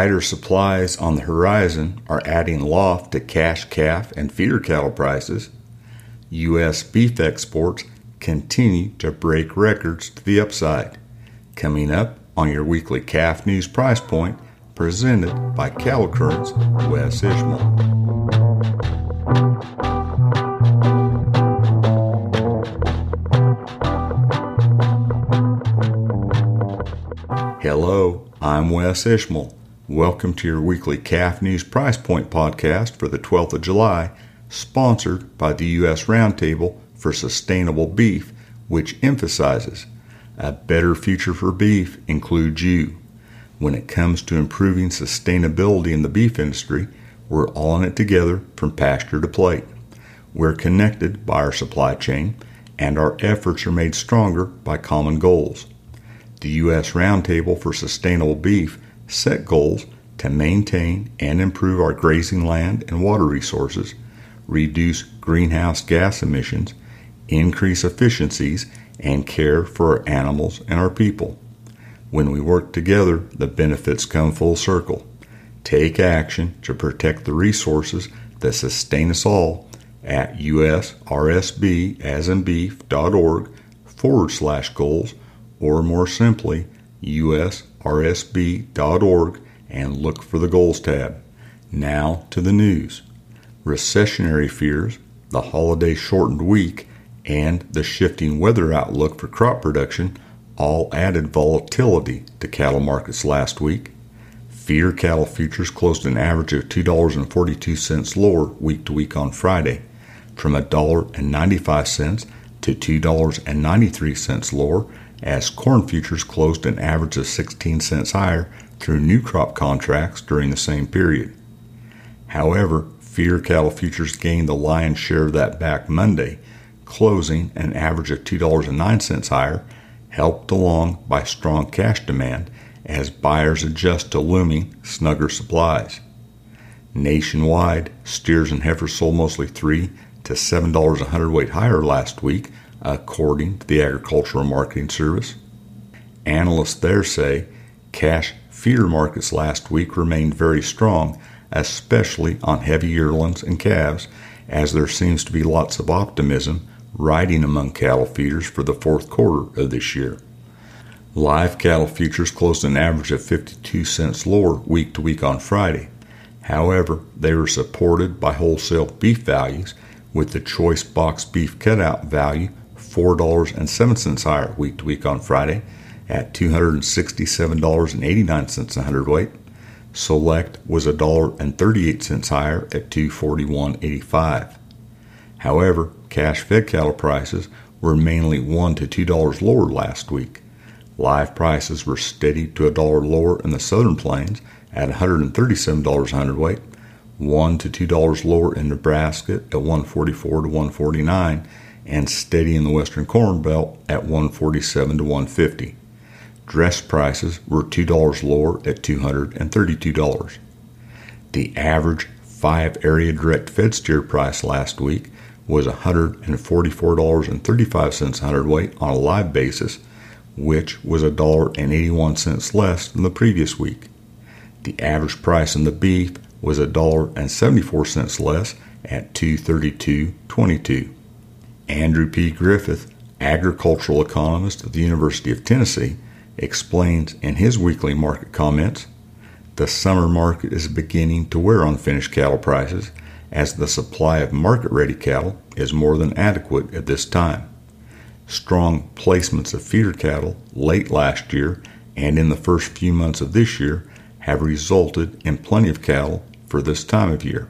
Tighter supplies on the horizon are adding loft to cash calf and feeder cattle prices. U.S. beef exports continue to break records to the upside. Coming up on your weekly calf news price point, presented by Cattle Currents Wes Ishmael. Hello, I'm Wes Ishmael. Welcome to your weekly Calf News Price Point podcast for the 12th of July, sponsored by the U.S. Roundtable for Sustainable Beef, which emphasizes a better future for beef includes you. When it comes to improving sustainability in the beef industry, we're all in it together from pasture to plate. We're connected by our supply chain, and our efforts are made stronger by common goals. The U.S. Roundtable for Sustainable Beef set goals to maintain and improve our grazing land and water resources, reduce greenhouse gas emissions, increase efficiencies, and care for our animals and our people. When we work together, the benefits come full circle. Take action to protect the resources that sustain us all at usrsbasandbeef.org forward slash goals or more simply, usrsb.org and look for the Goals tab. Now to the news. Recessionary fears, the holiday shortened week, and the shifting weather outlook for crop production all added volatility to cattle markets last week. Feeder cattle futures closed an average of $2.42 lower week to week on Friday, from $1.95 to $2.93 lower as corn futures closed an average of 16 cents higher through new crop contracts during the same period. However, feeder cattle futures gained the lion's share of that back Monday, closing an average of $2.09 higher, helped along by strong cash demand as buyers adjust to looming snugger supplies. Nationwide, steers and heifers sold mostly 3 to $7 a hundredweight higher last week according to the Agricultural Marketing Service. Analysts there say cash feeder markets last week remained very strong, especially on heavy yearlings and calves, as there seems to be lots of optimism riding among cattle feeders for the fourth quarter of this year. Live cattle futures closed an average of 52 cents lower week to week on Friday. However, they were supported by wholesale beef values, with the choice box beef cutout value $4.07 higher week to week on Friday at $267.89 a hundredweight. Select was $1.38 higher at 241.85. However, cash fed cattle prices were mainly $1 to $2 lower last week. Live prices were steady to a dollar lower in the southern plains at $137 a hundredweight, $1 to $2 lower in Nebraska at 144 to 149 and steady in the western corn belt at 147 to 150. Dress prices were $2 lower at $232. The average five area direct fed steer price last week was $144.35 a hundredweight on a live basis, which was $1.81 less than the previous week. The average price in the beef was $1.74 less at 232.22. Andrew P. Griffith, agricultural economist at the University of Tennessee, explains in his weekly market comments the summer market is beginning to wear on finished cattle prices as the supply of market ready cattle is more than adequate at this time. Strong placements of feeder cattle late last year and in the first few months of this year have resulted in plenty of cattle for this time of year.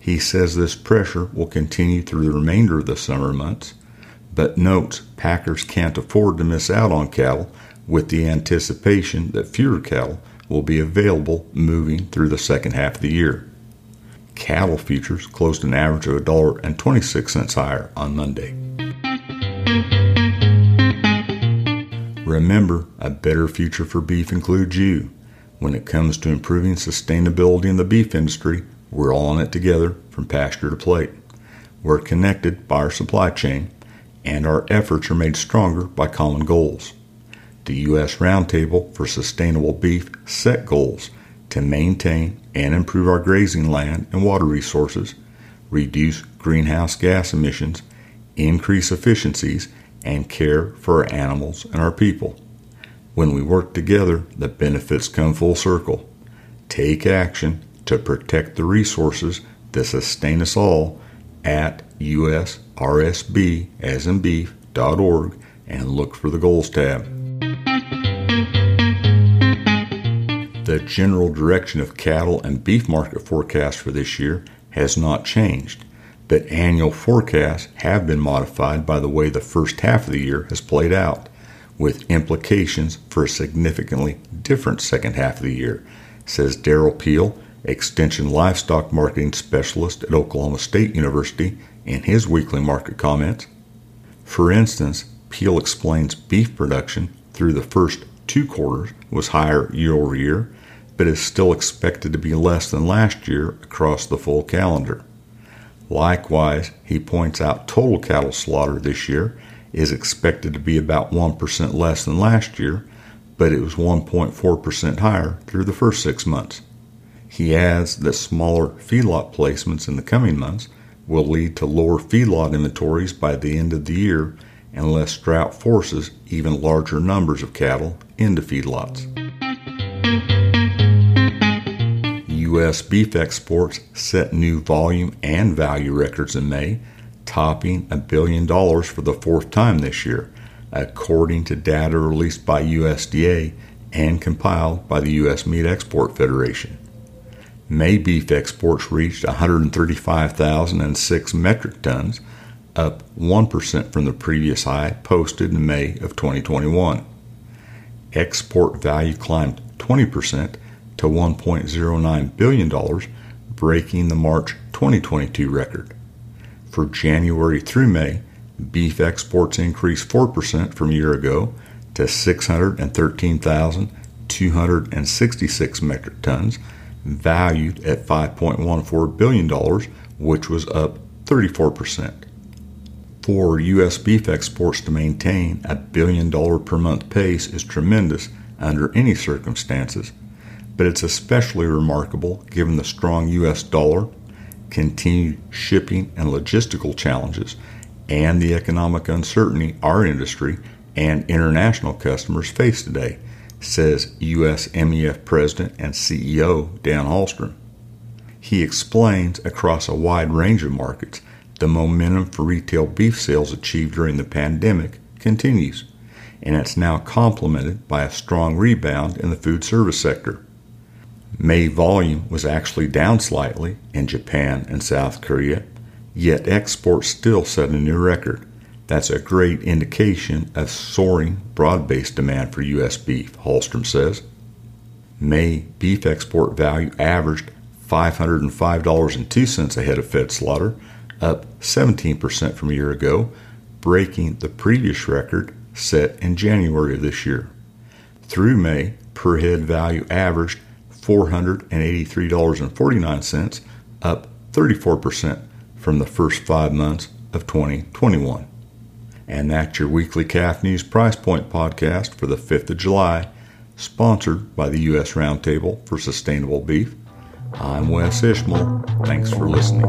He says this pressure will continue through the remainder of the summer months, but notes packers can't afford to miss out on cattle with the anticipation that fewer cattle will be available moving through the second half of the year. Cattle futures closed an average of $1.26 higher on Monday. Remember, a better future for beef includes you. When it comes to improving sustainability in the beef industry, we're all in it together from pasture to plate. We're connected by our supply chain, and our efforts are made stronger by common goals. The U.S. Roundtable for Sustainable Beef set goals to maintain and improve our grazing land and water resources, reduce greenhouse gas emissions, increase efficiencies, and care for our animals and our people. When we work together, the benefits come full circle. Take action to protect the resources that sustain us all at usrsb as in beef.org and look for the goals tab. The general direction of cattle and beef market forecast for this year has not changed, but annual forecasts have been modified by the way the first half of the year has played out, with implications for a significantly different second half of the year, says Derrell Peel, Extension Livestock Marketing Specialist at Oklahoma State University, in his weekly market comments. For instance, Peel explains beef production through the first two quarters was higher year over year, but is still expected to be less than last year across the full calendar. Likewise, he points out total cattle slaughter this year is expected to be about 1% less than last year, but it was 1.4% higher through the first six months. He adds that smaller feedlot placements in the coming months will lead to lower feedlot inventories by the end of the year unless drought forces even larger numbers of cattle into feedlots. U.S. beef exports set new volume and value records in May, topping a billion dollars for the fourth time this year, according to data released by USDA and compiled by the U.S. Meat Export Federation. May beef exports reached 135,006 metric tons, up 1% from the previous high posted in May of 2021. Export value climbed 20% to $1.09 billion, breaking the March 2022 record. For January through May, beef exports increased 4% from a year ago to 613,266 metric tons valued at $5.14 billion, which was up 34%. For U.S. beef exports to maintain a billion dollar per month pace is tremendous under any circumstances, but it's especially remarkable given the strong U.S. dollar, continued shipping and logistical challenges, and the economic uncertainty our industry and international customers face today says U.S. MEF President and CEO Dan Halstrom. He explains across a wide range of markets the momentum for retail beef sales achieved during the pandemic continues, and it's now complemented by a strong rebound in the food service sector. May volume was actually down slightly in Japan and South Korea, yet exports still set a new record. That's a great indication of soaring broad based demand for U.S. beef, Halstrom says. May beef export value averaged $505.02 a head of fed slaughter, up 17% from a year ago, breaking the previous record set in January of this year. Through May, per head value averaged $483.49, up 34% from the first five months of 2021. And that's your weekly Calf News Price Point podcast for the 5th of July, sponsored by the U.S. Roundtable for Sustainable Beef. I'm Wes Ishmael. Thanks for listening.